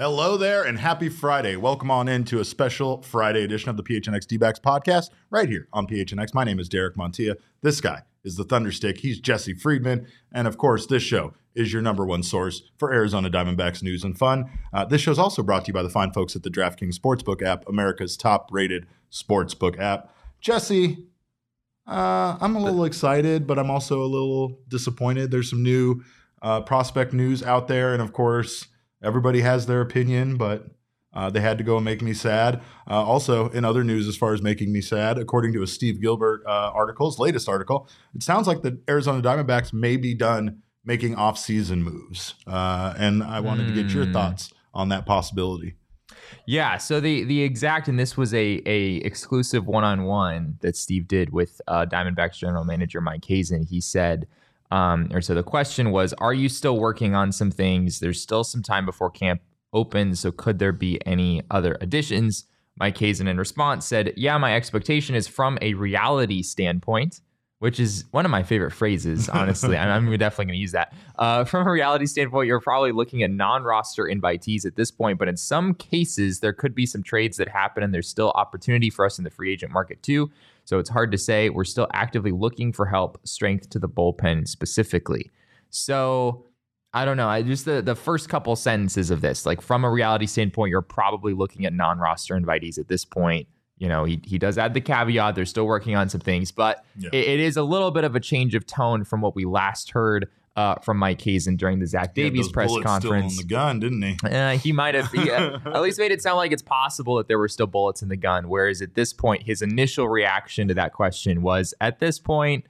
Hello there and happy Friday. Welcome on into a special Friday edition of the PHNX D-backs podcast right here on PHNX. My name is Derek Montilla. This guy is the Thunderstick. He's Jesse Friedman. And of course, this show is your number one source for Arizona Diamondbacks news and fun. Uh, this show is also brought to you by the fine folks at the DraftKings Sportsbook app, America's top rated sportsbook app. Jesse, uh, I'm a little excited, but I'm also a little disappointed. There's some new uh, prospect news out there. And of course, Everybody has their opinion, but uh, they had to go and make me sad. Uh, also, in other news, as far as making me sad, according to a Steve Gilbert uh, article, his latest article, it sounds like the Arizona Diamondbacks may be done making off-season moves, uh, and I wanted mm. to get your hmm. thoughts on that possibility. Yeah, so the the exact and this was a a exclusive one on one that Steve did with uh, Diamondbacks general manager Mike Hazen. He said um, or so the question was, are you still working on some things? There's still some time before camp opens. So could there be any other additions? Mike Hazen in response said, Yeah, my expectation is from a reality standpoint, which is one of my favorite phrases, honestly. I'm definitely going to use that. Uh, from a reality standpoint, you're probably looking at non roster invitees at this point, but in some cases, there could be some trades that happen and there's still opportunity for us in the free agent market too. So it's hard to say. We're still actively looking for help, strength to the bullpen specifically. So I don't know. I just the the first couple sentences of this, like from a reality standpoint, you're probably looking at non-roster invitees at this point. You know, he he does add the caveat. They're still working on some things, but yeah. it, it is a little bit of a change of tone from what we last heard uh, from Mike Hazen during the Zach Davies press conference. Still on the gun, didn't he? Uh, he might have. He, uh, at least made it sound like it's possible that there were still bullets in the gun. Whereas at this point, his initial reaction to that question was, at this point,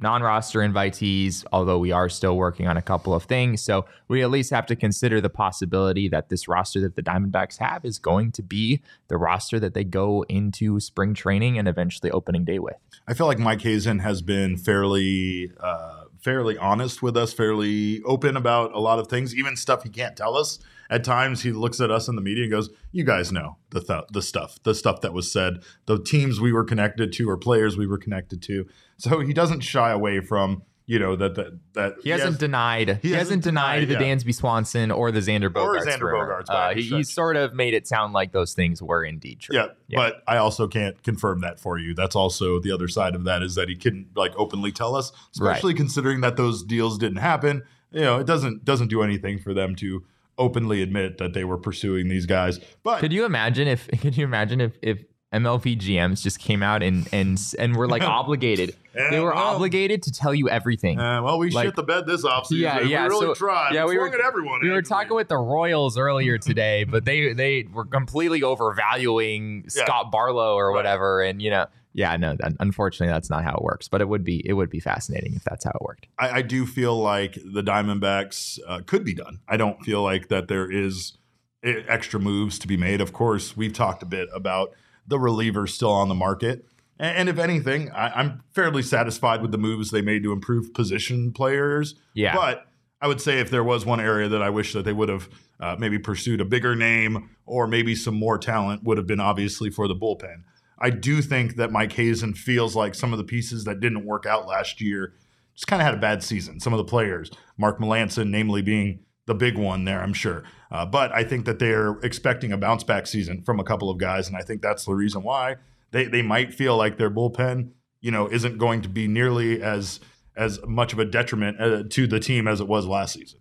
non-roster invitees. Although we are still working on a couple of things, so we at least have to consider the possibility that this roster that the Diamondbacks have is going to be the roster that they go into spring training and eventually opening day with. I feel like Mike Hazen has been fairly. Uh, fairly honest with us, fairly open about a lot of things, even stuff he can't tell us. At times, he looks at us in the media and goes, "You guys know the th- the stuff, the stuff that was said, the teams we were connected to, or players we were connected to." So he doesn't shy away from you know that that that he, hasn't has, denied he, he hasn't, denied, denied, the yeah. Dansby Swanson or the Xander Bogaerts. Or Xander Bogaerts. Uh, he, he, sort of made it sound like those things were indeed true. Yeah, yeah, but I also can't confirm that for you. That's also the other side of that is that he couldn't like openly tell us, especially right. considering that those deals didn't happen. You know, it doesn't doesn't do anything for them to openly admit that they were pursuing these guys. But could you imagine if could you imagine if if MLB GMs just came out and and and were like obligated. yeah, they were well, obligated to tell you everything. Uh, well, we like, shit the bed this offseason. Yeah, yeah. We really so, tried. Yeah, we were at everyone. We were talking with the Royals earlier today, but they they were completely overvaluing yeah. Scott Barlow or whatever, and you know. Yeah, no. Unfortunately, that's not how it works. But it would be it would be fascinating if that's how it worked. I, I do feel like the Diamondbacks uh, could be done. I don't feel like that there is eh, extra moves to be made. Of course, we've talked a bit about the relievers still on the market. And, if anything, I, am fairly satisfied with the moves they made to improve position players. Yeah. But I would say if there was one area that I wish that they would have uh, maybe pursued a bigger name or maybe some more talent would have been obviously for the bullpen. I do think that Mike Hazen feels like some of the pieces that didn't work out last year just kind of had a bad season. Some of the players, Mark Melancon, namely being the big one there, I'm sure. Uh, but I think that they're expecting a bounce back season from a couple of guys, and I think that's the reason why they they might feel like their bullpen, you know, isn't going to be nearly as as much of a detriment uh, to the team as it was last season.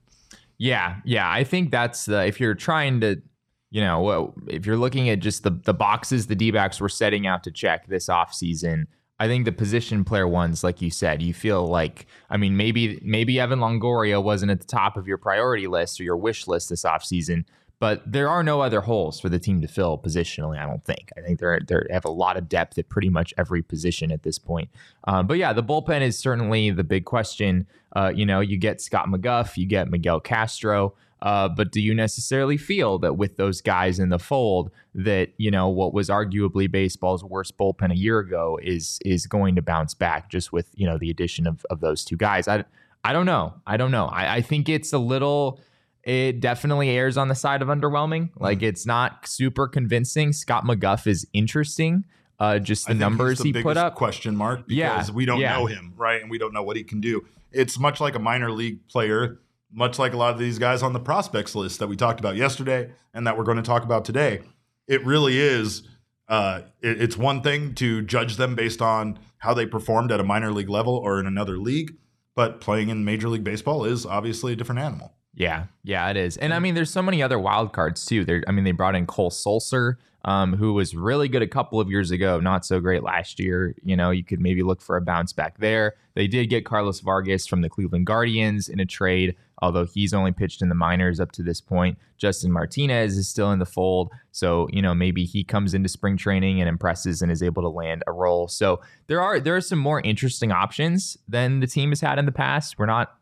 Yeah, yeah. I think that's the if you're trying to, you know, if you're looking at just the the boxes the D backs were setting out to check this offseason, I think the position player ones, like you said, you feel like I mean maybe maybe Evan Longoria wasn't at the top of your priority list or your wish list this offseason, but there are no other holes for the team to fill positionally. I don't think. I think they they have a lot of depth at pretty much every position at this point. Um, but yeah, the bullpen is certainly the big question. Uh, you know, you get Scott McGough, you get Miguel Castro. Uh, but do you necessarily feel that with those guys in the fold, that you know what was arguably baseball's worst bullpen a year ago is is going to bounce back just with you know the addition of of those two guys? I I don't know. I don't know. I, I think it's a little it definitely airs on the side of underwhelming. Like it's not super convincing. Scott McGough is interesting. Uh, just the numbers the he put up. Question mark because Yeah, we don't yeah. know him, right? And we don't know what he can do. It's much like a minor league player, much like a lot of these guys on the prospects list that we talked about yesterday and that we're going to talk about today. It really is. Uh, it- it's one thing to judge them based on how they performed at a minor league level or in another league, but playing in Major League Baseball is obviously a different animal. Yeah, yeah, it is. And I mean, there's so many other wild cards too. There, I mean, they brought in Cole Sulser, um, who was really good a couple of years ago, not so great last year. You know, you could maybe look for a bounce back there. They did get Carlos Vargas from the Cleveland Guardians in a trade, although he's only pitched in the minors up to this point. Justin Martinez is still in the fold, so you know maybe he comes into spring training and impresses and is able to land a role. So there are there are some more interesting options than the team has had in the past. We're not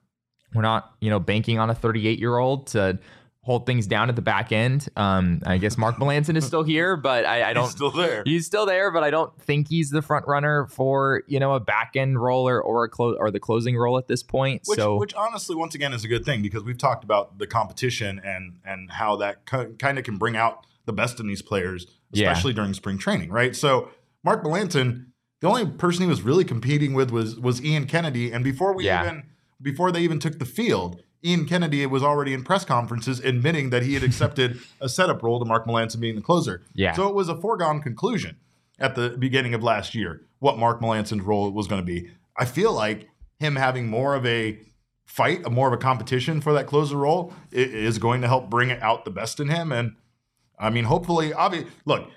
we're not, you know, banking on a 38 year old to hold things down at the back end. Um, I guess Mark Melancon is still here, but I, I don't. He's still there. He's still there, but I don't think he's the front runner for you know a back end roller or a close or the closing role at this point. Which, so which honestly, once again, is a good thing because we've talked about the competition and and how that kind of can bring out the best in these players, Yeah. especially during spring training, right? So Mark Melancon, the only person he was really competing with was was Ian Kennedy, and before we Yeah. even before they even took the field. Ian Kennedy was already in press conferences admitting that he had accepted a setup role to Mark Melancon being the closer. Yeah. So it was a foregone conclusion at the beginning of last year what Mark Melancon's role was going to be. I feel like him having more of a fight, a more of a competition for that closer role is going to help bring out the best in him. And I mean, hopefully, obvi- look,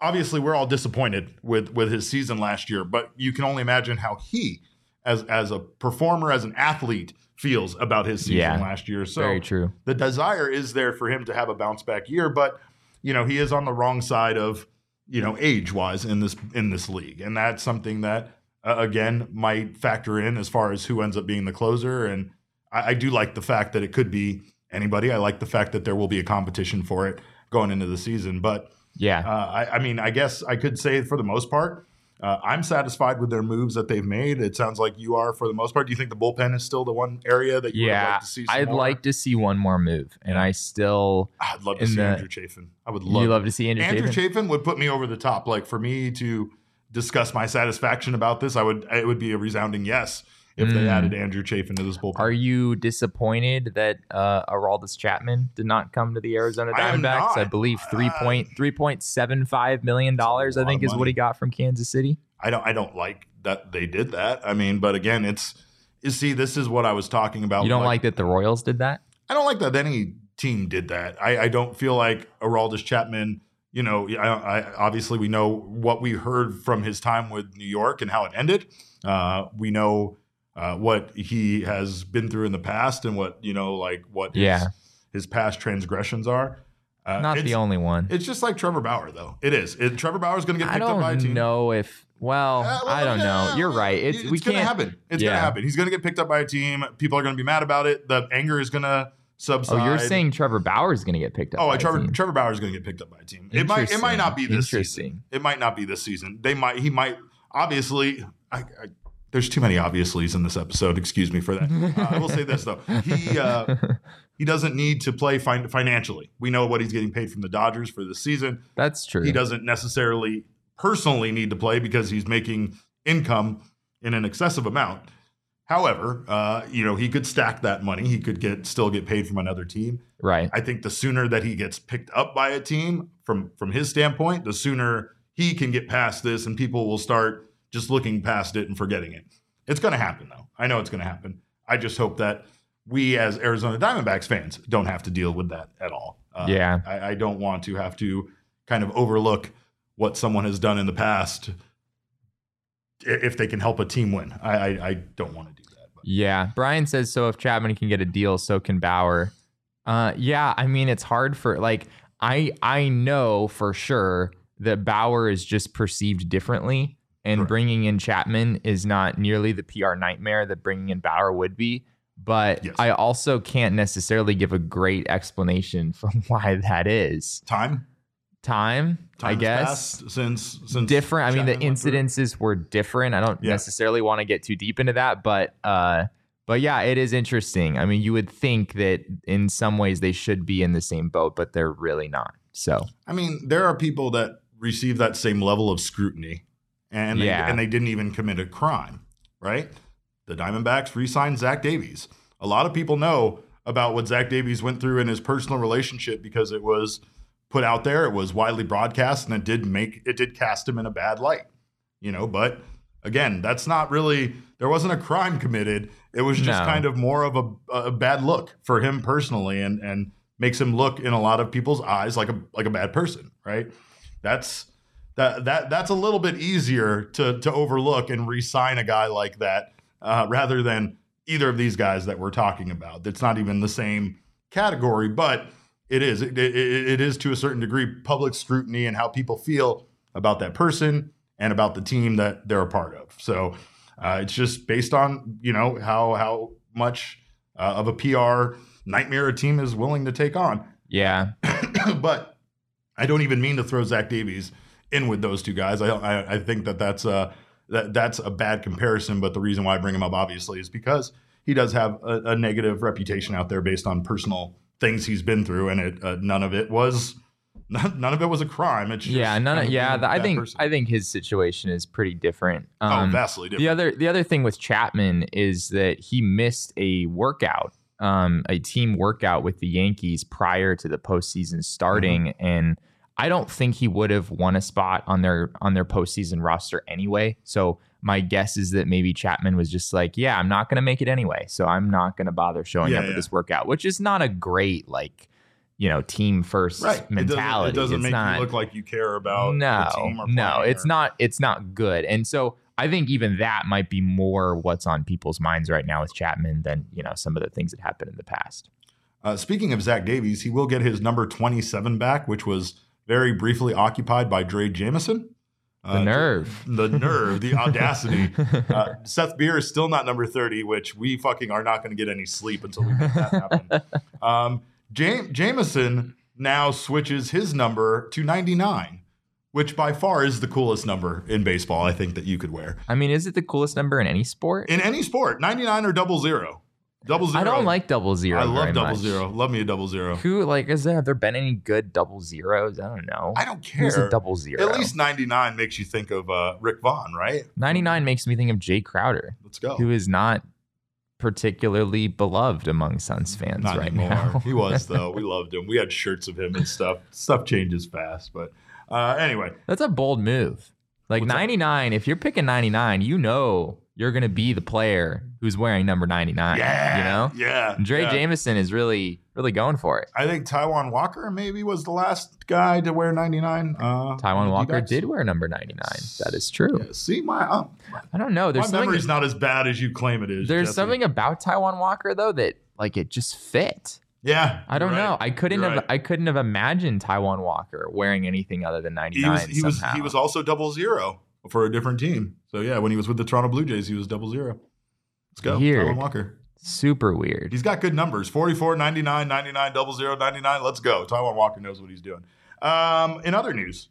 obviously, we're all disappointed with with his season last year, but you can only imagine how he, as as a performer, as an athlete, feels about his season Yeah. last year. So very true. the desire is there for him to have a bounce back year, but you know he is on the wrong side of you know age wise in this in this league, and that's something that uh, again might factor in as far as who ends up being the closer. And I, I do like the fact that it could be anybody. I like the fact that there will be a competition for it going into the season, but. Yeah. Uh, I, I mean, I guess I could say for the most part, uh, I'm satisfied with their moves that they've made. It sounds like you are for the most part. Do you think the bullpen is still the one area that you would yeah. like to see? Some I'd more? like to see one more move, and I still. I'd love to see the- Andrew Chafin. I would love. you love to see Andrew, Andrew Chafin? Chafin would put me over the top. Like for me to discuss my satisfaction about this, I would. It would be a resounding yes if they Mm. added Andrew Chafin to this bullpen. Are you disappointed that uh, Aroldis Chapman did not come to the Arizona I Diamondbacks? I, not. believe three point three point seven five million dollars. I think is what he got from Kansas City. I don't. I don't like that they did that. I mean, but again, it's. You see, this is what I was talking about. You don't like like that the Royals did that? I don't like that any team did that. I, I don't feel like Aroldis Chapman. You know, I, I, obviously we know what we heard from his time with New York and how it ended. Uh, we know uh, what he has been through in the past and what you know, like what his, Yeah. his past transgressions are. Uh, Not the only one. It's just like Trevor Bauer, though. It is. It, Trevor Bauer is going to get picked up by a don't team. know if. Well, Uh, well, I don't know. You're right. It's, we gonna can't. happen. It's yeah. gonna happen. He's gonna get picked up by a team. People are gonna be mad about it. The anger is gonna subside. Oh, you're saying Trevor Bauer is going to get picked up? Oh, by a Trevor. Trevor Bauer is going to get picked up by a team. It might it might not be this season. It might not be this season. They might he might obviously. I, I, there's too many obviously's in this episode. Excuse me for that. Uh, I will say this though. He uh, he doesn't need to play fin- financially. We know what he's getting paid from the Dodgers for this season. That's true. He doesn't necessarily personally need to play because he's making income in an excessive amount. However, uh, you know he could stack that money. He could get still get paid from another team. Right. I think the sooner that he gets picked up by a team from from his standpoint, the sooner he can get past this and people will start just looking past it and forgetting it. It's going to happen, though. I know it's going to happen. I just hope that we, as Arizona Diamondbacks fans, don't have to deal with that at all. Uh, Yeah. I, I don't want to have to kind of overlook what someone has done in the past if they can help a team win. I, I, I don't want to do that. But. Yeah. Brian says so if Chapman can get a deal, so can Bauer. Uh yeah, I mean it's hard for like I I know for sure that Bauer is just perceived differently and bringing in Chapman is not nearly the PR nightmare that bringing in Bauer would be. But Yes. I also can't necessarily give a great explanation for why that is. Time, Time, time I guess. since since different. I mean, the Chapman incidences were different. I don't Yeah. necessarily want to get too deep into that, but uh, but yeah, it is interesting. I mean, you would think that in some ways they should be in the same boat, but they're really not. So I mean, there are people that receive that same level of scrutiny, and they, Yeah. and they didn't even commit a crime, right? The Diamondbacks re-signed Zach Davies. A lot of people know about what Zach Davies went through in his personal relationship because it was put out there, it was widely broadcast, and it did make it did cast him in a bad light, you know. But again, that's not really there wasn't a crime committed. It was just No. kind of more of a, a bad look for him personally, and and makes him look in a lot of people's eyes like a like a bad person, right? That's that that that's a little bit easier to to overlook and re-sign a guy like that uh, rather than either of these guys that we're talking about. That's not even the same category, but it is it, it, it is to a certain degree public scrutiny and how people feel about that person and about the team that they're a part of. So uh, it's just based on you know how how much uh, of a PR nightmare a team is willing to take on. yeah, but I don't even mean to throw Zach Davies in with those two guys. I I, I think that that's a that, that's a bad comparison. But the reason why I bring him up obviously is because he does have a, a negative reputation out there based on personal things he's been through, and it uh, none of it was none, none of it was a crime. It's just yeah, none. Of, yeah, the, I think person. I think his situation is pretty different. oh Um, vastly different. The other the other thing with Chapman is that he missed a workout, um, a team workout with the Yankees prior to the postseason starting, Mm-hmm. and I don't think he would have won a spot on their on their postseason roster anyway. So my guess is that maybe Chapman was just like, yeah, I'm not going to make it anyway, so I'm not going to bother showing Yeah, up at this workout, which is not a great like, you know, team first right mentality. It doesn't, it doesn't It's make not, you look like you care about no, the team or no, it's or- not. It's not good. And so I think even that might be more what's on people's minds right now with Chapman than you know some of the things that happened in the past. Uh, speaking of Zach Davies, he will get his number 27 back, which was very briefly occupied by Drey Jameson. The Uh, nerve. The nerve, the audacity. Uh, Seth Beer is still not number 30, which we fucking are not going to get any sleep until we make that happen. um, Jam- Jameson now switches his number to 99, which by far is the coolest number in baseball, I think, that you could wear. I mean, is it the coolest number in any sport? In any sport, 99 or double zero. Double zero. I don't like double zero. I love double much. zero. Love me a double zero. Who like is there? Have there been any good double zeros? I don't know. I don't care. Who's a double zero? At least 99 makes you think of uh, Rick Vaughn, right? ninety nine makes me think of Jae Crowder, Let's go. who is not particularly beloved among Suns fans Not right anymore. now. he was though. We loved him. We had shirts of him and stuff. Stuff changes fast, but uh, anyway, That's a bold move. Like 99, if you're picking 99, you know you're going to be the player who's wearing number 99. yeah, You know? yeah. And Drey yeah. Jameson is really, really going for it. I think Taijuan Walker maybe was the last guy to wear 99. Uh, Taijuan Walker did wear number 99. That is true. Yeah, see, my uh, I don't know. There's my something, memory's not as bad as you claim it is. there's Jesse. something about Taijuan Walker, though, that like it just fit. Yeah, I don't you're know. I couldn't You're have. right. I couldn't have imagined Taijuan Walker wearing anything other than 99 he was he was he was also double zero for a different team. So yeah, when he was with the Toronto Blue Jays, he was double zero. Let's go, Weird. Taijuan Walker. super weird. He's got good numbers 44, 99, 99, double zero, 99. Let's go. Taijuan Walker knows what he's doing. Um, in other news,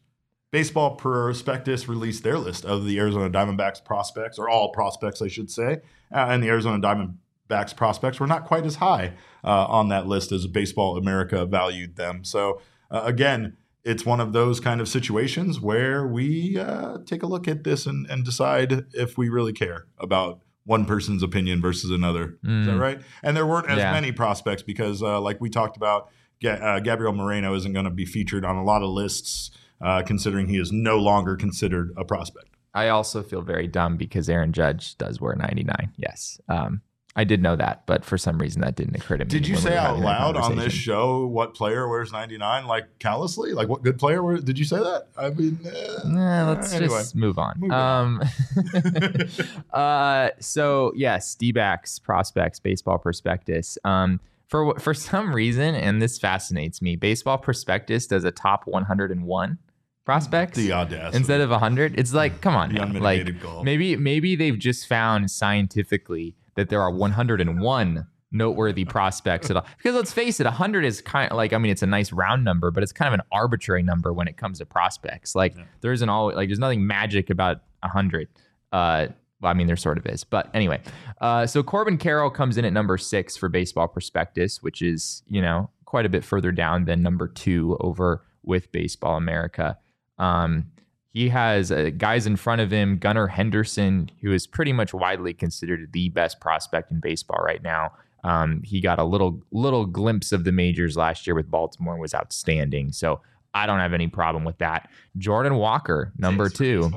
Baseball Prospectus released their list of the Arizona Diamondbacks prospects, or all prospects, I should say. Uh, and the Arizona Diamondbacks prospects were not quite as high uh, on that list as Baseball America valued them. So, uh, again, it's one of those kind of situations where we uh, take a look at this and, and decide if we really care about one person's opinion versus another. Is that Mm. right? And there weren't as Yeah. many prospects because, uh, like we talked about, Ga- uh, Gabriel Moreno isn't going to be featured on a lot of lists, uh, considering he is no longer considered a prospect. I also feel very dumb because Aaron Judge does wear 99. Yes. Um, I did know that, but for some reason that didn't occur to me. Did you we say were out loud on this show what player wears 99 like callously? Like what good player did you say that? I mean, uh, Nah, let's anyway. just move on. Move um, uh, so yes, D-backs, prospects, baseball prospectus. Um, for for some reason, and this fascinates me, baseball prospectus does a top 101 prospects the audacity. instead of 100. It's like, come on, The now. like gall. maybe maybe they've just found scientifically that there are 101 noteworthy prospects at all. Because let's face it, 100 is kind of like I mean it's a nice round number, but it's kind of an arbitrary number when it comes to prospects. Like there isn't always like there's nothing magic about 100. Uh well, I mean, there sort of is. But anyway, uh, so Corbin Carroll comes in at number six for Baseball Prospectus, which is, you know, quite a bit further down than number two over with Baseball America. Um, he has uh, guys in front of him, Gunnar Henderson, who is pretty much widely considered the best prospect in baseball right now. Um, he got a little little glimpse of the majors last year with Baltimore and was outstanding. So I don't have any problem with that. Jordan Walker, number two.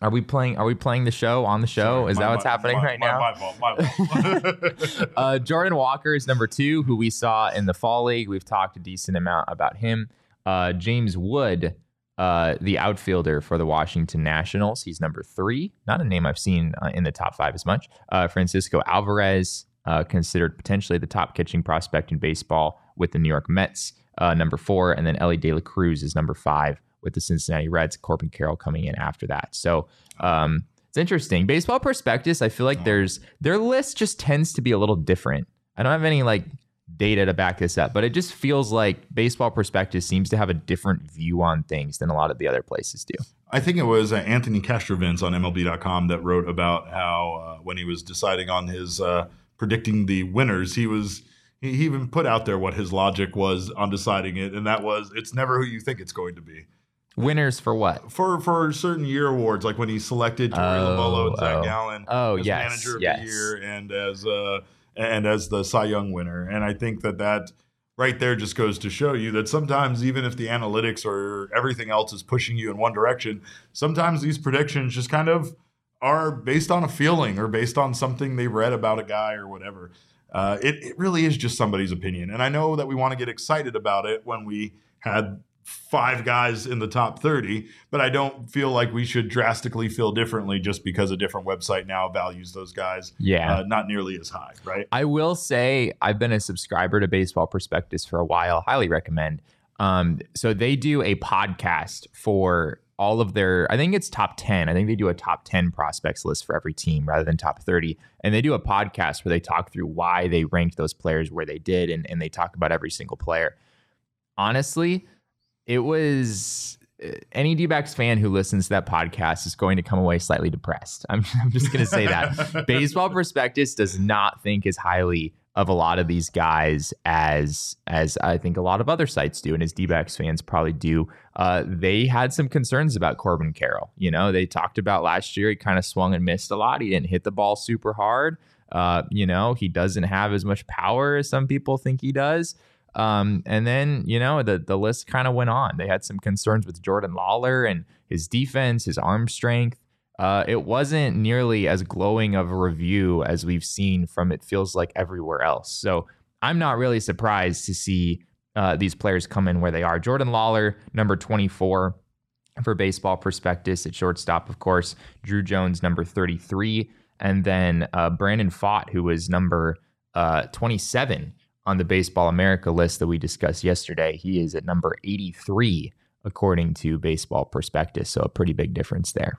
Are we playing? Are we playing the show on the show? Sorry, is my- that what's my- happening my- right my- now? My fault. My fault. uh, Jordan Walker is number two, who we saw in the fall league. We've talked a decent amount about him. Uh, James Wood, uh, the outfielder for the Washington Nationals, he's number three. Not a name I've seen uh, in the top five as much. Uh, Francisco Alvarez, uh, considered potentially the top catching prospect in baseball with the New York Mets, uh, number four, and then Elly De La Cruz is number five with the Cincinnati Reds. Corbin Carroll coming in after that. So. Um, it's interesting. Baseball prospectus, I feel like there's their list just tends to be a little different. I don't have any like data to back this up, but it just feels like baseball prospectus seems to have a different view on things than a lot of the other places do. I think it was uh, Anthony Castrovince on MLB.com that wrote about how uh, when he was deciding on his uh, predicting the winners, he was he he even put out there what his logic was on deciding it, and that was it's never who you think it's going to be. Winners for what? For for certain year awards, like when he selected Torey Oh, Lovullo and Zach oh. Gallen Oh, as yes, manager of yes. the year and as uh and as the Cy Young winner, and I think that that right there just goes to show you that sometimes even if the analytics or everything else is pushing you in one direction, sometimes these predictions just kind of are based on a feeling or based on something they read about a guy or whatever. Uh, it, it really is just somebody's opinion. And I know that we want to get excited about it when we had five guys in the top 30, but I don't feel like we should drastically feel differently just because a different website now values those guys Yeah. uh, not nearly as high, right? I will say I've been a subscriber to Baseball Prospectus for a while. Highly recommend. Um, so they do a podcast for all of their. I think it's top ten. I think they do a top ten prospects list for every team rather than top thirty. And they do a podcast where they talk through why they ranked those players where they did, and, and they talk about every single player. Honestly, it was uh, any D-backs fan who listens to that podcast is going to come away slightly depressed. I'm, I'm just going to say that. Baseball Prospectus does not think as highly of a lot of these guys as as I think a lot of other sites do, and as D-backs fans probably do. Uh, they had some concerns about Corbin Carroll. You know, they talked about last year he kind of swung and missed a lot. He didn't hit the ball super hard. Uh, you know, he doesn't have as much power as some people think he does. Um, and then, you know, the the list kind of went on. They had some concerns with Jordan Lawlar and his defense, his arm strength. Uh, it wasn't nearly as glowing of a review as we've seen from it feels like everywhere else. So I'm not really surprised to see uh, these players come in where they are. Jordan Lawlar, number 24 for baseball prospectus at shortstop, of course. Drew Jones, number 33. And then uh, Brandon Pfaadt, who was number uh, 27 on the Baseball America list that we discussed yesterday. He is at number 83, according to Baseball Prospectus. So a pretty big difference there.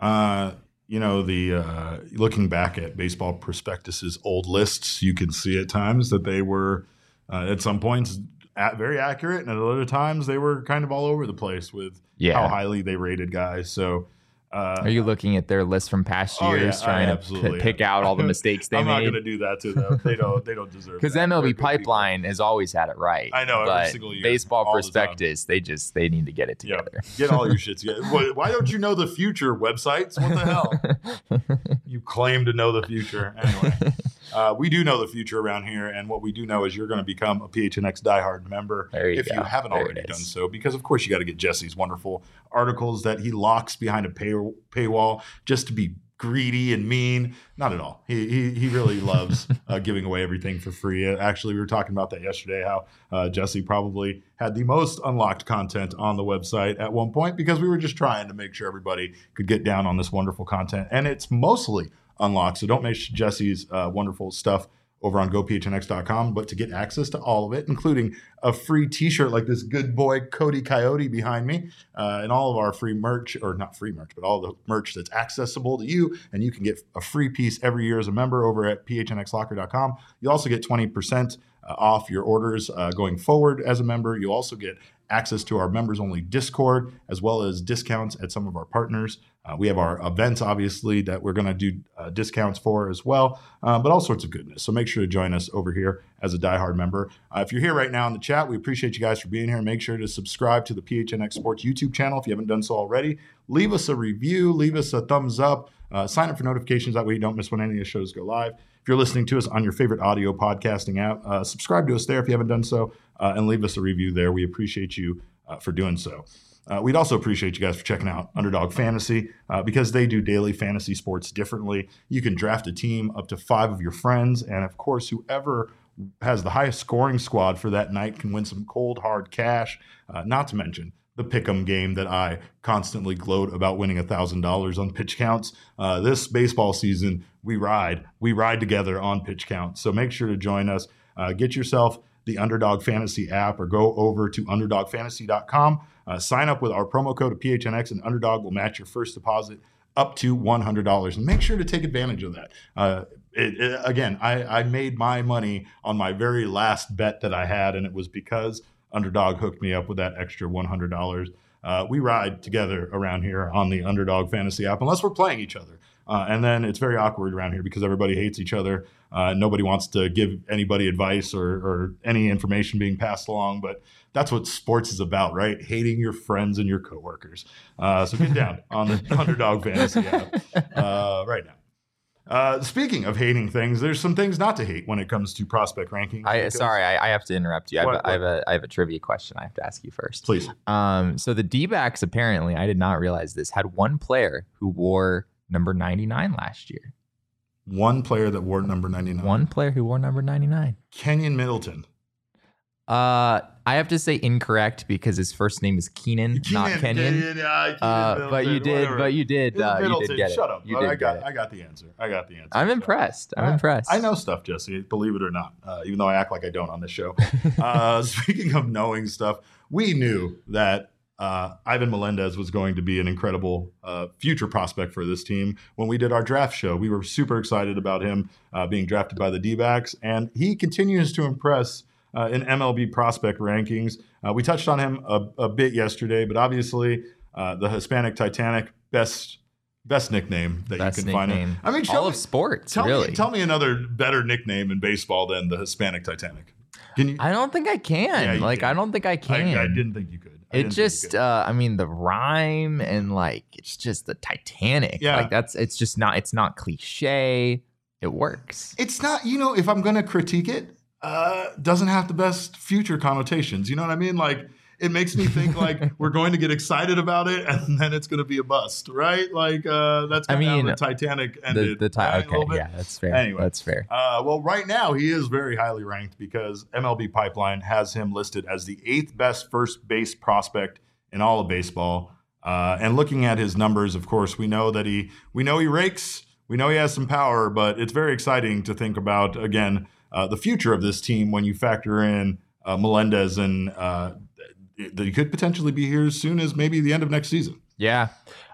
Uh, you know, the uh, looking back at baseball Prospectus's old lists, you can see at times that they were uh, at some points at very accurate, and at other times they were kind of all over the place with Yeah. how highly they rated guys. So, uh, Are you looking at their list from past Oh, yeah, years, I trying to pick am. out all the mistakes they made? I'm not going to do that to them. They don't. They don't deserve. Because MLB good people. Pipeline has always had it right. I know, every single year, Baseball all the. Prospectus, they just they need to get it together. get all your shit together. Why don't you know the future websites? What the hell? you claim to know the future. Anyway, Uh, we do know the future around here, and what we do know is you're going to become a PHNX diehard member you if you haven't There already done so. Because of course you got to get Jesse's wonderful articles that he locks behind a pay, paywall just to be greedy and mean. Not at all. He he, he really loves uh, giving away everything for free. Uh, Actually, we were talking about that yesterday. How uh, Jesse probably had the most unlocked content on the website at one point because we were just trying to make sure everybody could get down on this wonderful content, and it's mostly unlocked. So don't miss Jesse's uh, wonderful stuff over on gophnx.com, but to get access to all of it, including a free t-shirt like this good boy Cody Coyote behind me, uh, and all of our free merch, or not free merch, but all the merch that's accessible to you, and you can get a free piece every year as a member over at phnxlocker.com. You also get 20% uh, off your orders uh, going forward as a member. You also get access to our members only Discord, as well as discounts at some of our partners. Uh, we have our events, obviously, that we're going to do uh, discounts for as well, uh, but all sorts of goodness. So make sure to join us over here as a diehard member. Uh, if you're here right now in the chat, we appreciate you guys for being here. Make sure to subscribe to the PHNX Sports YouTube channel if you haven't done so already. Leave us a review, leave us a thumbs up, uh, sign up for notifications. That way you don't miss when any of the shows go live. If you're listening to us on your favorite audio podcasting app, uh, subscribe to us there if you haven't done so, uh, and leave us a review there. We appreciate you uh, for doing so. Uh, we'd also appreciate you guys for checking out Underdog Fantasy uh, because they do daily fantasy sports differently. You can draft a team up to five of your friends, and of course, whoever has the highest scoring squad for that night can win some cold hard cash. Uh, not to mention the pick'em game that I constantly gloat about winning thousand dollars on pitch counts. Uh, this baseball season, we ride, we ride together on pitch counts. So make sure to join us. Uh, get yourself the Underdog Fantasy app or go over to underdogfantasy.com. Uh, sign up with our promo code of PHNX, and Underdog will match your first deposit up to $100. And make sure to take advantage of that. Uh, it, it- again, I, I made my money on my very last bet that I had, and it was because Underdog hooked me up with that extra $100. Uh, we ride together around here on the Underdog Fantasy app, unless we're playing each other. Uh, and then it's very awkward around here because everybody hates each other. Uh, nobody wants to give anybody advice or, or any information being passed along. But that's what sports is about, right? Hating your friends and your coworkers. Uh, so get down on the Underdog Fantasy app uh, right now. Uh, speaking of hating things, there's some things not to hate when it comes to prospect ranking. I sorry, I, I have to interrupt you. I have, What- a, I have a I have a trivia question. I have to ask you first. Please. Um, so the D-backs apparently, I did not realize this, had one player who wore number 99 last year. One player that wore number 99. One player who wore number 99. Kenyon Middleton. Uh, I have to say incorrect because his first name is Keenan, not Kenyon. Kenyon, yeah, Kenyon Uh, but you did, whatever. but you did, uh, you Middleton. did get it. Shut up. You did I got. I got the answer. I got the answer. I'm impressed. I'm I- impressed. I know stuff, Jesse. Believe it or not, uh, even though I act like I don't on this show. uh, speaking of knowing stuff, we knew that uh, Ivan Melendez was going to be an incredible uh, future prospect for this team. When we did our draft show, we were super excited about him uh, being drafted by the D-backs, and he continues to impress uh, in MLB prospect rankings. Uh, we touched on him a, a bit yesterday, but obviously uh, the Hispanic Titanic best best nickname that Best you can find. nickname. I mean, show all me- of sports, Tell really. me, tell me another better nickname in baseball than the Hispanic Titanic. Can you? I don't think I can. Yeah, like, can. I don't think I can. I, I didn't think you could. It didn't think you just, uh, I mean, the rhyme and like, it's just the Titanic. Yeah. Like, that's, it's just not, it's not cliche. It works. it's not. You know, if I'm going to critique it, uh, doesn't have the best future connotations. You know what I mean? Like. It makes me think like we're going to get excited about it, and then it's going to be a bust, right? Like uh, that's I kind of how mean, the Titanic The, ended. the ti- right? Okay. Yeah, that's fair. Anyway. That's fair. Uh, well, right now he is very highly ranked because MLB Pipeline has him listed as the eighth best first base prospect in all of baseball. Uh, and looking at his numbers, of course, we know that he we know he rakes. We know he has some power, but it's very exciting to think about again uh, the future of this team when you factor in uh, Melendez and uh, that he could potentially be here as soon as maybe the end of next season. Yeah.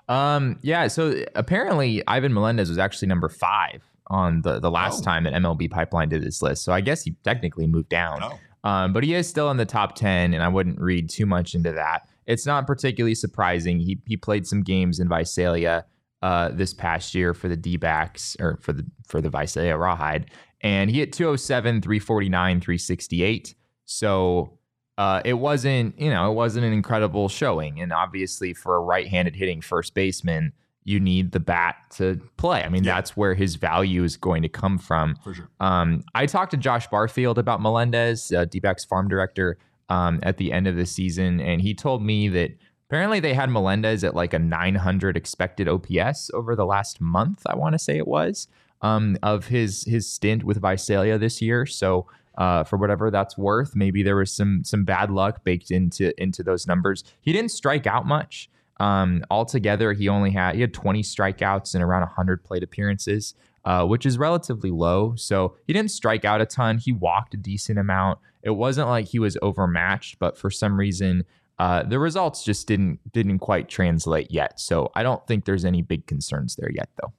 Um, yeah. So apparently Ivan Melendez was actually number five on the, the last Oh. time that MLB Pipeline did this list. So I guess he technically moved down. Oh. Um, but he is still in the top 10, and I wouldn't read too much into that. It's not particularly surprising. He, he played some games in Visalia uh, this past year for the D backs or for the for the Visalia Rawhide, and he hit 207, 349, 368. So uh, it wasn't, you know, it wasn't an incredible showing. And obviously, for a right-handed hitting first baseman, you need the bat to play. I mean, Yeah. that's where his value is going to come from. For sure. Um, I talked to Josh Barfield about Melendez, uh, D-backs farm director, um, at the end of the season, and he told me that apparently they had Melendez at like a 900 expected OPS over the last month. I want to say it was um, of his his stint with Visalia this year. So. Uh, for whatever that's worth, maybe there was some some bad luck baked into into those numbers. He didn't strike out much. Um, altogether, he only had he had 20 strikeouts and around 100 plate appearances, uh, which is relatively low. So he didn't strike out a ton. He walked a decent amount. It wasn't like he was overmatched, but for some reason, uh, the results just didn't didn't quite translate yet. So I don't think there's any big concerns there yet, though.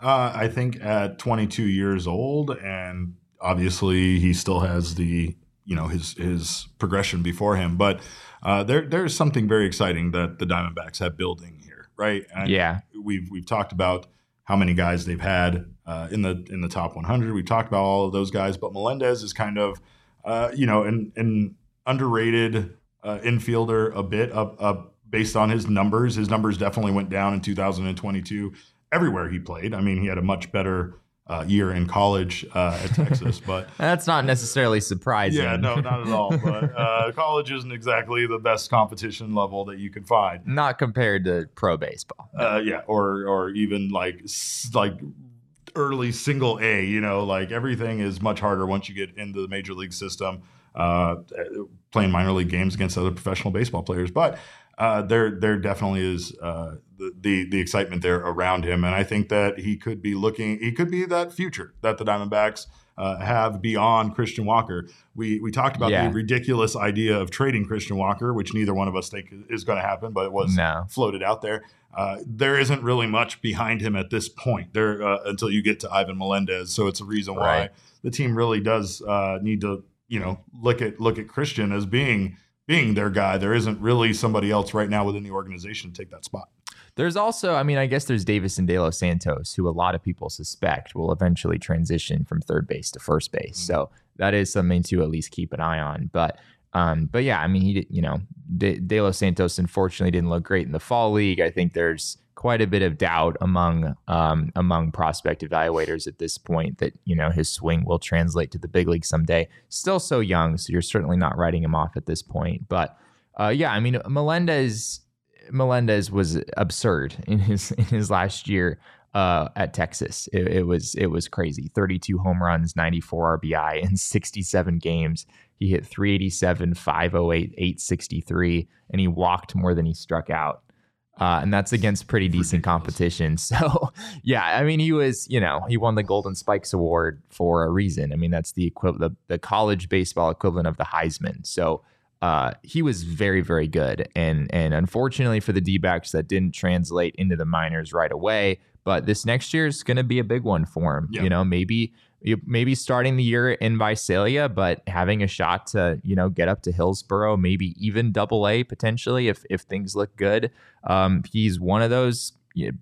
Uh, I think at 22 years old, and obviously he still has the you know his his progression before him, but uh, there there's something very exciting that the Diamondbacks have building here, right? And Yeah. we've we've talked about how many guys they've had uh, in the in the top 100. We've talked about all of those guys, but Melendez is kind of uh, you know an, an underrated uh, infielder a bit up up based on his numbers. His numbers definitely went down in 2022 everywhere he played. I mean, he had a much better uh, year in college uh, at Texas, but That's not necessarily surprising. yeah, no, not at all. But uh, college isn't exactly the best competition level that you can find. not compared to pro baseball. Uh, yeah, or or even like like early single A. You know, like everything is much harder once you get into the major league system. Uh, playing minor league games against other professional baseball players, but uh, there there definitely is uh, the, the the excitement there around him, and I think that he could be looking. He could be that future that the Diamondbacks. Uh, have beyond Christian Walker. We we talked about Yeah. the ridiculous idea of trading Christian Walker, which neither one of us think is going to happen, but it was No. floated out there. Uh, there isn't really much behind him at this point there uh, until you get to Ivan Melendez. So it's a reason why Right. the team really does uh, need to, you know, look at look at Christian as being being their guy. There isn't really somebody else right now within the organization to take that spot. There's also, I mean, I guess there's Deyvison De Los Santos, who a lot of people suspect will eventually transition from third base to first base. So that is something to at least keep an eye on. But, um, but yeah, I mean, he, did, you know, De, De Los Santos unfortunately didn't look great in the fall league. I think there's quite a bit of doubt among um, among prospect evaluators at this point that you know his swing will translate to the big league someday. Still so young, so you're certainly not writing him off at this point. But uh, yeah, I mean Melendez Melendez was absurd in his in his last year uh, at Texas. It, it was it was crazy. 32 home runs, 94 RBI in 67 games. He hit 387, 508, 863, and he walked more than he struck out. Uh, and that's against pretty decent competition. So, yeah, I mean, he was, you know, he won the Golden Spikes Award for a reason. I mean, that's the equivalent, the, the college baseball equivalent of the Heisman. So, uh, he was very, very good. And and unfortunately for the D backs, that didn't translate into the minors right away. But this next year is going to be a big one for him. Yeah. You know, maybe maybe starting the year in Visalia, but having a shot to you know get up to Hillsboro, maybe even Double A potentially if if things look good. Um, he's one of those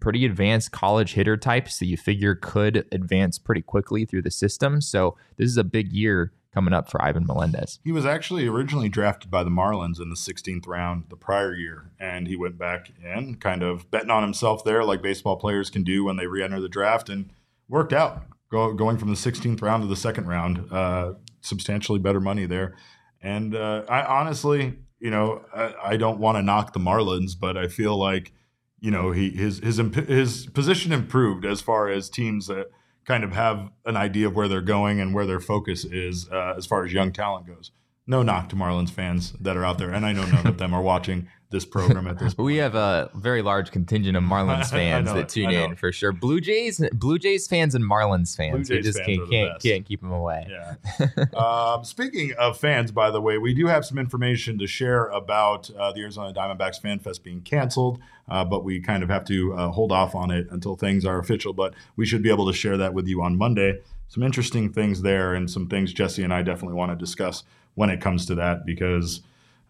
pretty advanced college hitter types that you figure could advance pretty quickly through the system. So this is a big year coming up for Ivan Melendez. He was actually originally drafted by the Marlins in the 16th round the prior year, and he went back in, kind of betting on himself there, like baseball players can do when they re-enter the draft, and worked out. Go, going from the 16th round to the second round, uh, substantially better money there. And uh, I honestly, you know, I, I don't want to knock the Marlins, but I feel like, you know, he his his his position improved as far as teams that kind of have an idea of where they're going and where their focus is uh, as far as young talent goes. No knock to Marlins fans that are out there, and I know none of them are watching this program at this point. We have a very large contingent of Marlins fans that tune in for sure. Blue Jays, Blue Jays fans, and Marlins fans. Blue we just fans are can't the can't, can't keep them away. Yeah. um, speaking of fans, by the way, we do have some information to share about uh, the Arizona Diamondbacks Fan Fest being canceled, uh, but we kind of have to uh, hold off on it until things are official. But we should be able to share that with you on Monday. Some interesting things there, and some things Jesse and I definitely want to discuss when it comes to that because.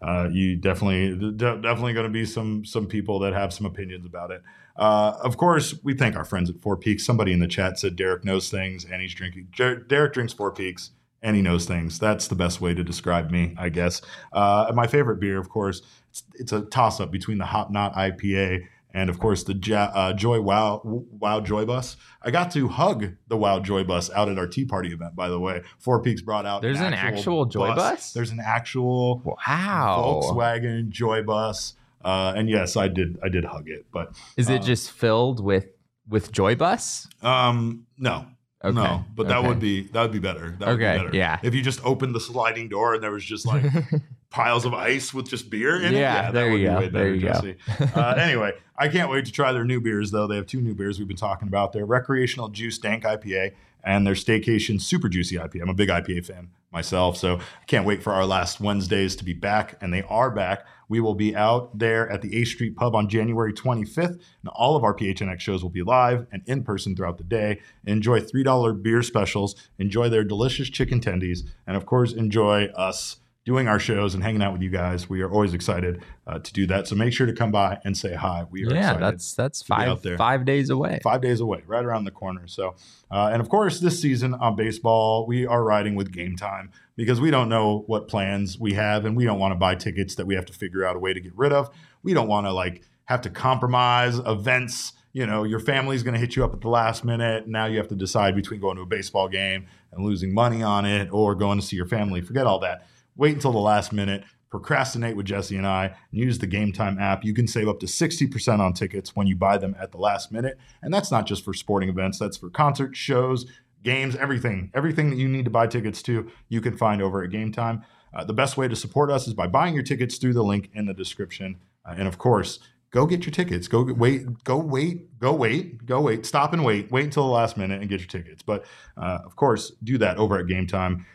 Uh, you definitely, de- definitely going to be some some people that have some opinions about it. Uh, of course, we thank our friends at Four Peaks. Somebody in the chat said Derek knows things and he's drinking. Jer- Derek drinks Four Peaks and he knows things. That's the best way to describe me, I guess. Uh, my favorite beer, of course, it's, it's a toss up between the Hop Knot IPA and of course the ja- uh, Joy Wow Wow Joy Bus. I got to hug the Wow Joy Bus out at our Tea Party event. By the way, Four Peaks brought out. There's an actual Joy Bus? There's an actual Wow. Volkswagen Joy Bus. Uh, and yes, I did. I did hug it, but Is it uh, just filled with with Joy Bus? um, no, Okay. no. But that okay. would be that would be better. That would be Okay, better. yeah. If you just opened the sliding door and there was just like piles of ice with just beer in it, Yeah, that there would you be go, there you go. Uh, anyway, I can't wait to try their new beers though. They have two new beers we've been talking about. Their recreational juice dank IPA and their staycation super juicy IPA. I'm a big IPA fan myself, so I can't wait for our last Wednesdays to be back, and they are back. We will be out there at the A Street Pub on January 25th, and all of our PHNX shows will be live and in person throughout the day. Enjoy $3 beer specials, enjoy their delicious chicken tendies, and of course, enjoy us doing our shows and hanging out with you guys. We are always excited uh, to do that. So make sure to come by and say hi. We are Yeah, excited that's that's five five days away. five days away, right around the corner. So, uh, and of course, this season on baseball, we are riding with game time because we don't know what plans we have, and we don't want to buy tickets that we have to figure out a way to get rid of. We don't want to like have to compromise events. You know, your family's going to hit you up at the last minute. Now you have to decide between going to a baseball game and losing money on it, or going to see your family. Forget all that. Wait until the last minute procrastinate with Jesse and I and use the Game Time app. You can save up to 60% on tickets when you buy them at the last minute. And that's not just for sporting events, that's for concerts, shows, games, everything. Everything that you need to buy tickets to, you can find over at Game Time. Uh, the best way to support us is by buying your tickets through the link in the description. Uh, and of course, go get your tickets. Go wait, go wait, go wait, go wait, stop and wait. Wait until the last minute and get your tickets. But uh, of course, do that over at Game Time.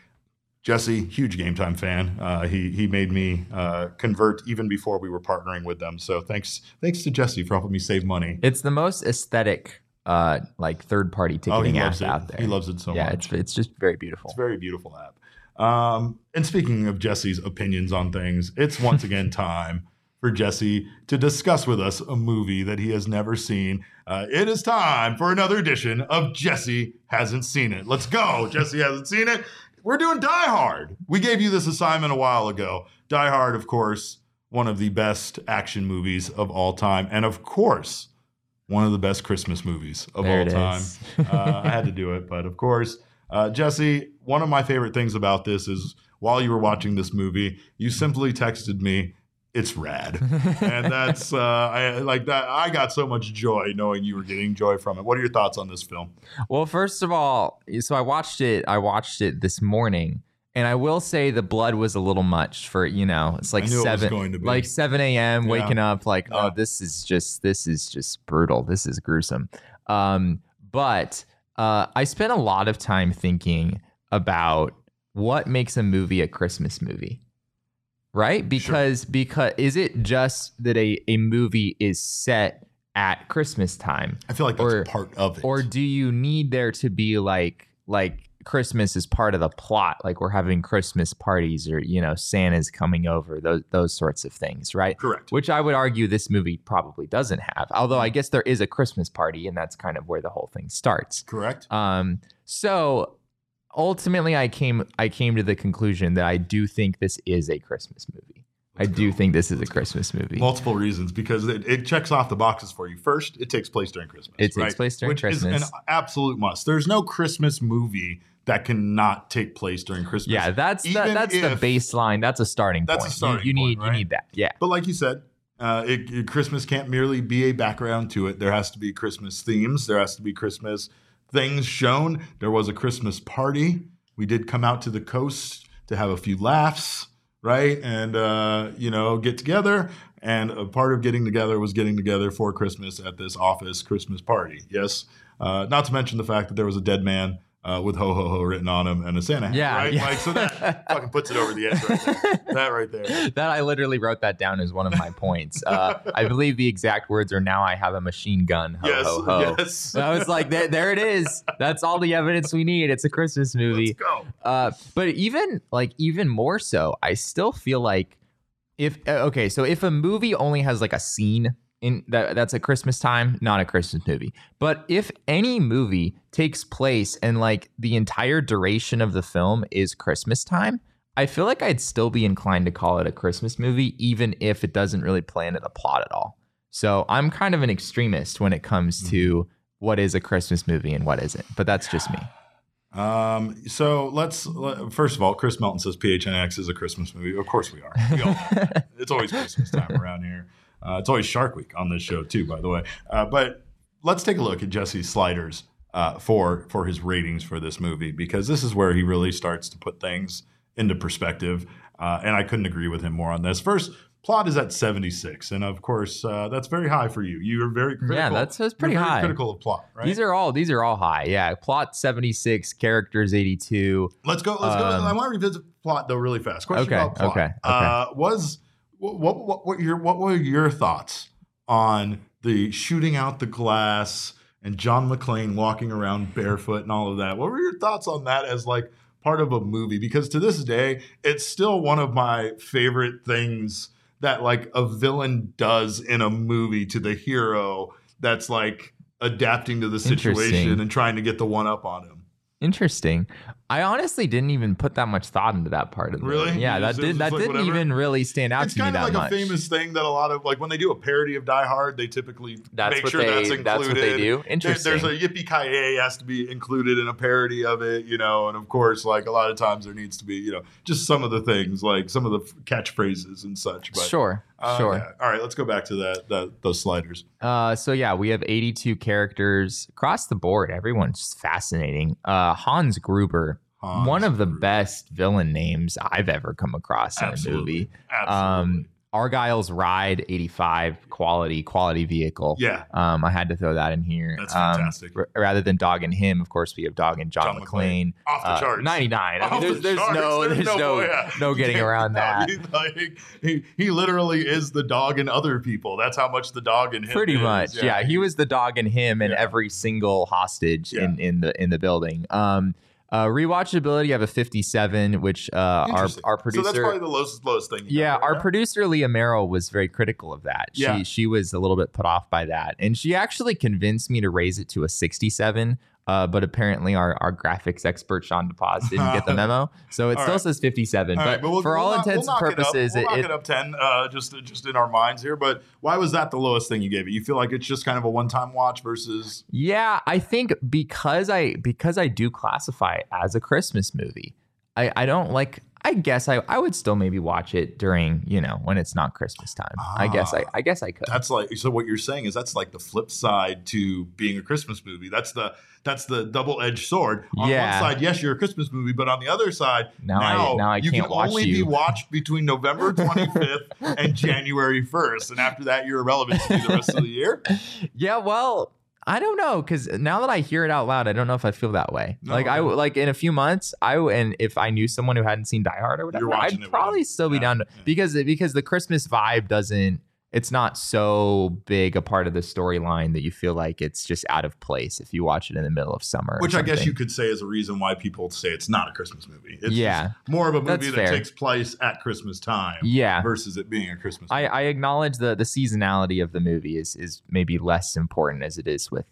Jesse, huge game time fan. Uh, he he made me uh, convert even before we were partnering with them. So thanks thanks to Jesse for helping me save money. It's the most aesthetic uh like third party Oh, ticketing app it. out there. He loves it so yeah, much. it's it's just very beautiful. It's a very beautiful app. Um, and speaking of Jesse's opinions on things, it's once again time for Jesse to discuss with us a movie that he has never seen. Uh, it is time for another edition of Jesse Hasn't Seen It. Let's go. Jesse hasn't seen it. We're doing Die Hard. We gave you this assignment a while ago. Die Hard, of course, one of the best action movies of all time. And of course, one of the best Christmas movies of There all time. uh, I had to do it, but of course, uh, Jesse. One of my favorite things about this is while you were watching this movie, you simply texted me, "It's rad," and that's uh, I like that. I got so much joy knowing you were getting joy from it. What are your thoughts on this film? Well, first of all, so I watched it. I watched it this morning, and I will say the blood was a little much for you know. It's like it seven, be. like seven a.m. Yeah. Waking up, like Yeah. oh, this is just this is just brutal. This is gruesome. Um, but uh, I spent a lot of time thinking about what makes a movie a Christmas movie. Right? Because because is it just that a, a movie is set at Christmas time? I feel like that's Or- part of it. or do you need there to be like like Christmas is part of the plot, like we're having Christmas parties or you know Santa's coming over, those those sorts of things, right? correct? Which I would argue this movie probably doesn't have. Although I guess there is a Christmas party, and that's kind of where the whole thing starts. Correct. Um, so ultimately, I came I came to the conclusion that I do think this is a Christmas movie. I do think this is a Christmas movie. Multiple reasons because it, it checks off the boxes for you. First, it takes place during Christmas. It takes right? place during Which is an absolute must. There's no Christmas movie that cannot take place during Christmas. yeah, that's the, Even that's the baseline. That's a starting That's a point. You- starting you, need point, right? you need that. Yeah. But like you said, uh, it, it- Christmas can't merely be a background to it. There has to be Christmas themes. There has to be Christmas things shown. There was a Christmas party. We did come out to the coast to have a few laughs, right? And uh, you know, get together. And a part of getting together was getting together for Christmas at this office Christmas party. Yes. Uh, not to mention the fact that there was a dead man uh, with ho ho ho written on him and a Santa hat. Yeah, right? yeah. Like so that fucking puts it over the edge right there. that right there. that I literally wrote that down as one of my points. Uh, I believe the exact words are "Now I have a machine gun." Ho Yes, ho ho. yes. So I was like, there, there it is. That's all the evidence we need. It's a Christmas movie. Let's go. Uh, but even like even more so, I still feel like if uh, okay, so if a movie only has like a scene in that that's at Christmas time, not a Christmas movie. But if any movie takes place and like the entire duration of the film is Christmas time, I feel like I'd still be inclined to call it a Christmas movie, even if it doesn't really play into the plot at all. So I'm kind of an extremist when it comes Mm-hmm. to what is a Christmas movie and what isn't. But that's just me. Um, so let's let, first of all, Chris Melton says PHNX is a Christmas movie. Of course we are. We all it's always Christmas time around here. Uh, it's always Shark Week on this show too, by the way. Uh, but let's take a look at Jesse's sliders uh, for for his ratings for this movie because this is where he really starts to put things into perspective. Uh, and I couldn't agree with him more on this. First, plot is at 76, and of course uh, that's very high for you. You are very critical. Yeah, that's- that's you're pretty very high. Critical of plot, right? These are all these are all high. Yeah. Plot 76, characters 82. Let's go. Let's go. Um, I want to revisit plot though really fast. Question Okay, about plot. okay, okay. Uh, was what, what what your what were your thoughts on the shooting out the glass and John McClane walking around barefoot and all of that? What were your thoughts on that as like part of a movie? Because to this day, it's still one of my favorite things that like a villain does in a movie to the hero that's like adapting to the situation and trying to get the one up on him. Interesting. I honestly didn't even put that much thought into that part of the Really? Yeah, that it did that like didn't whatever? even really stand out it's to me It's kind of like much. a famous thing that a lot of like when they do a parody of Die Hard, they typically That's make sure they- that's included. that's what they do? There- Interesting. there's a yippee ki yay has to be included in a parody of it, you know, and of course, like a lot of times there needs to be, you know, just some of the things like some of the catchphrases and such. But sure, uh, sure. yeah. All right, let's go back to that, that those sliders. Uh, so yeah, we have 82 characters across the board. Everyone's fascinating. Uh, Hans Gruber, Hans one of the Gruber. best villain names I've ever come across in Absolutely. a movie. Absolutely. Um, Argyle's Ride 85 quality quality vehicle. yeah, Um, I had to throw that in here. That's Um, fantastic. r- rather than Dog and him, of course, we have Dog and John, John McClane. off the Uh, charts. 99. I mean, the there's, there's charts. no, there's no, yeah. no getting around that. he, like, he, he literally is the dog in other people. That's how much the dog in him Pretty is. much, yeah. He was the dog and him and Yeah. every single hostage Yeah. in, in the in the building. Um, uh, rewatchability, I have a 57, which uh, our our producer. So that's probably the lowest lowest thing. yeah, our right? producer Leah Merrill was very critical of that. She Yeah. she was a little bit put off by that, and she actually convinced me to raise it to a 67. Uh, but apparently, our, our graphics expert Sean DePaz didn't get the memo, so it All still right. says 57. All but right, but we'll- for we'll all knock- intents we'll and it up. purposes, we'll it, it up ten, uh, just just in our minds here. But why was that the lowest thing you gave it? You feel like it's just kind of a one time watch versus Yeah, I think because I because I do classify it as a Christmas movie, I, I don't like I guess I, I would still maybe watch it during, you know, when it's not Christmas time. I guess I Ah. I guess I could. that's like so what you're saying is that's like the flip side to being a Christmas movie. That's the that's the double edged sword. On Yeah. one side, yes, you're a Christmas movie, but on the other side, Now now, I- now I you can't can watch only you. be watched between November 25th and January 1st, and after that, you're irrelevant to the rest of the year. yeah, well, I don't know because now that I hear it out loud, I don't know if I feel that way. No, like I no. w- like in a few months, I and if I knew someone who hadn't seen Die Hard or whatever, I'd probably still be Yeah, down to, yeah. because because the Christmas vibe doesn't. It's not so big a part of the storyline that you feel like it's just out of place if you watch it in the middle of summer. Which I guess you could say is a reason why people say it's not a Christmas movie. It's Yeah. more of a movie that fair. takes place at Christmas time Yeah. versus it being a Christmas I, movie. I acknowledge the the seasonality of the movie is is maybe less important as it is with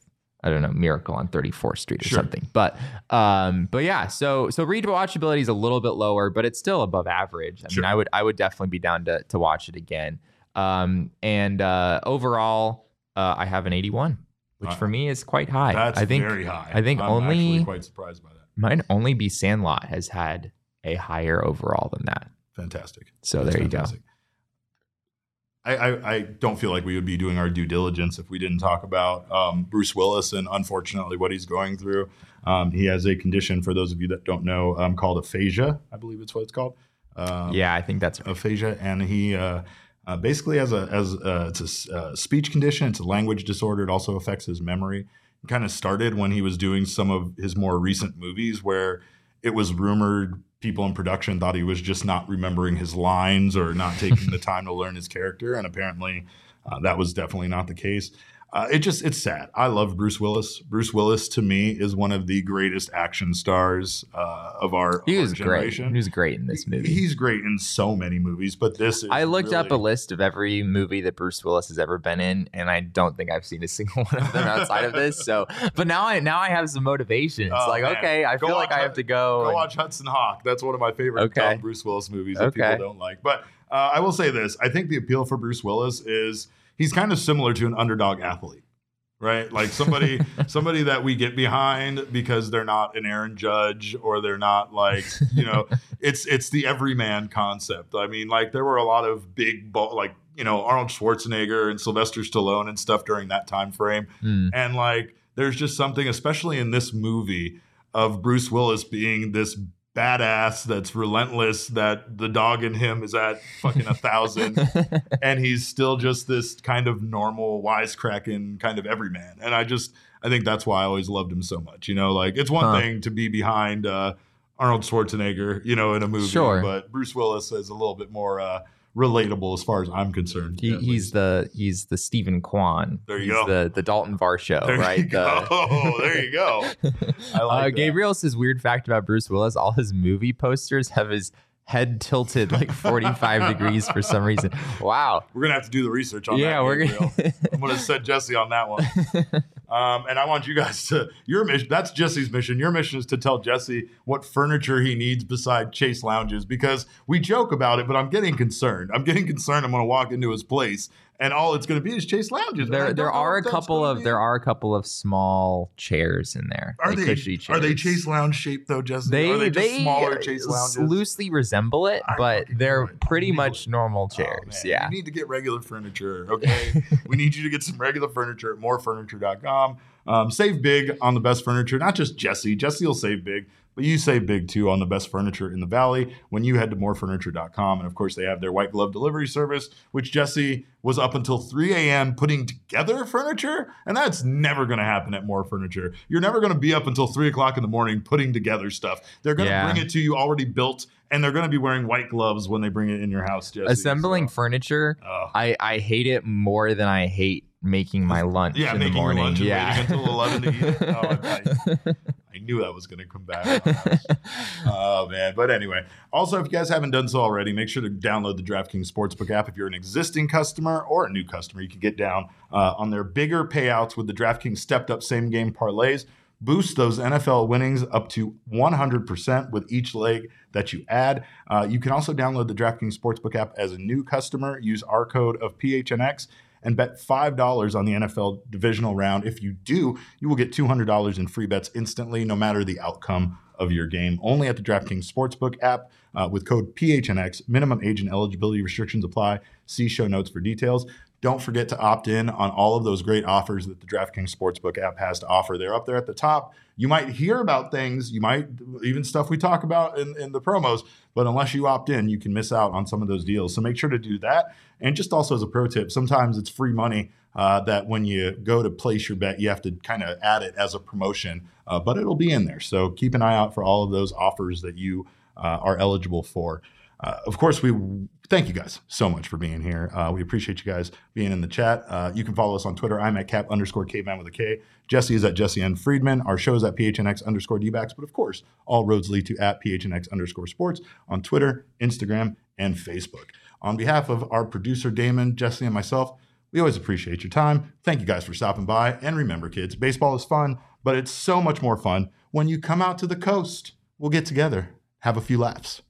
I don't know Miracle on 34th Street or Sure. something. But um but yeah, so so rewatchability is a little bit lower, but it's still above average. I Sure. mean, I would I would definitely be down to to watch it again. Um and uh overall uh I have an 81, which Uh, for me is quite high. That's I think very high. I think I'm only- actually quite surprised by that. might only be Sandlot has had a higher overall than that. Fantastic. So That's there you go. fantastic. I, I, I don't feel like we would be doing our due diligence if we didn't talk about um, Bruce Willis and unfortunately what he's going through. Um, he has a condition, for those of you that don't know, um, called aphasia. I believe it's what it's called. Um, Yeah, I think that's aphasia, and he uh, uh, basically as a as uh, it's a uh, speech condition. It's a language disorder. It also affects his memory. It kind of started when he was doing some of his more recent movies, where it was rumored people in production thought he was just not remembering his lines or not taking the time to learn his character, and apparently uh, that was definitely not the case. Uh, it just it's sad. I love Bruce Willis. Bruce Willis to me is one of the greatest action stars uh, of our, he was great. He was great in this movie. He's great in so many movies, but this is I looked up a list of every movie that Bruce Willis has ever been in, and I don't think I've seen a single one of them outside of this. So, but now I now I have some motivation. It's Oh, like, man. okay, I Go feel like I have to go. Go and- watch Hudson Hawk. That's one of my favorite Okay. Bruce Willis movies that Okay. people don't like. But uh, I will say this: I think the appeal for Bruce Willis is he's kind of similar to an underdog athlete, right? Like somebody somebody that we get behind because they're not an Aaron Judge or they're not like you know it's it's the everyman concept. I mean, like there were a lot of big ball like you know Arnold Schwarzenegger and Sylvester Stallone and stuff during that time frame, Mm. and like there's just something, especially in this movie, of Bruce Willis being this badass that's relentless that the dog in him is at fucking a thousand and he's still just this kind of normal wisecracking kind of everyman and i just i think that's why i always loved him so much you know like it's one Huh. thing to be behind uh arnold schwarzenegger you know in a movie Sure. but bruce willis is a little bit more uh relatable as far as i'm concerned He, he's least. the he's the Steven Kwan. There you He's go. The the Dalton Varsho, there right? you The- go there you go I like uh. Gabriel says weird fact about Bruce Willis: all his movie posters have his head tilted like 45 degrees for some reason. Wow. We're gonna have to do the research on yeah, that. we're gonna. I'm gonna set Jesse on that one. Um, and I want you guys to your mission. That's Jesse's mission. Your mission is to tell Jesse what furniture he needs beside Chase lounges because we joke about it, but I'm getting concerned. I'm getting concerned. I'm gonna walk into his place and all it's gonna be is Chase lounges. There there are a couple of there are a couple of small chairs in there. Are like they cushy are they. Chase lounge shaped though, Jesse? They are they just they smaller Chase lounges? loosely resemble it, I but they're it. Pretty much normal Oh, chairs. man, yeah. You need to get regular furniture, okay? we need you to get some regular furniture at morefurniture.com. Um, save big on the best furniture, not just Jesse. Jesse will save big, but you save big too on the best furniture in the valley when you head to morefurniture.com. And of course, they have their white glove delivery service, which Jesse was up until 3 a.m. putting together furniture. And that's never going to happen at More Furniture. You're never going to be up until 3 o'clock in the morning putting together stuff. They're going to Yeah. bring it to you already built, and they're going to be wearing white gloves when they bring it in your house, Jesse. Assembling So, furniture, oh. I I hate it more than I hate making my lunch Yeah, in the morning. lunch and yeah. waiting until 11 to eat it. Oh, I, I knew that was going to come back. oh, man. But anyway, also, if you guys haven't done so already, make sure to download the DraftKings Sportsbook app. If you're an existing customer or a new customer, you can get down uh, on their bigger payouts with the DraftKings stepped up same game parlays. Boost those NFL winnings up to 100% with each leg that you add. Uh, you can also download the DraftKings Sportsbook app as a new customer. Use our code of PHNX and bet $5 on the NFL divisional round. If you do, you will get $200 in free bets instantly, no matter the outcome of your game. Only at the DraftKings Sportsbook app uh, with code PHNX. Minimum age and eligibility restrictions apply. See show notes for details. Don't forget to opt in on all of those great offers that the DraftKings Sportsbook app has to offer. They're up there at the top. You might hear about things, you might even stuff we talk about in, in the promos, but unless you opt in, you can miss out on some of those deals. So make sure to do that. And just also as a pro tip, sometimes it's free money uh, that when you go to place your bet, you have to kind of add it as a promotion, uh, but it'll be in there. So keep an eye out for all of those offers that you uh, are eligible for. Uh, of course, we thank you guys so much for being here. Uh, we appreciate you guys being in the chat. Uh, you can follow us on Twitter. I'm at cap underscore caveman with a K. Jesse is at Jesse N. Friedman. Our show is at PHNX underscore DBacks. But of course, all roads lead to at PHNX underscore sports on Twitter, Instagram, and Facebook. On behalf of our producer, Damon, Jesse, and myself, we always appreciate your time. Thank you guys for stopping by. And remember, kids, baseball is fun, but it's so much more fun when you come out to the coast. We'll get together, have a few laughs.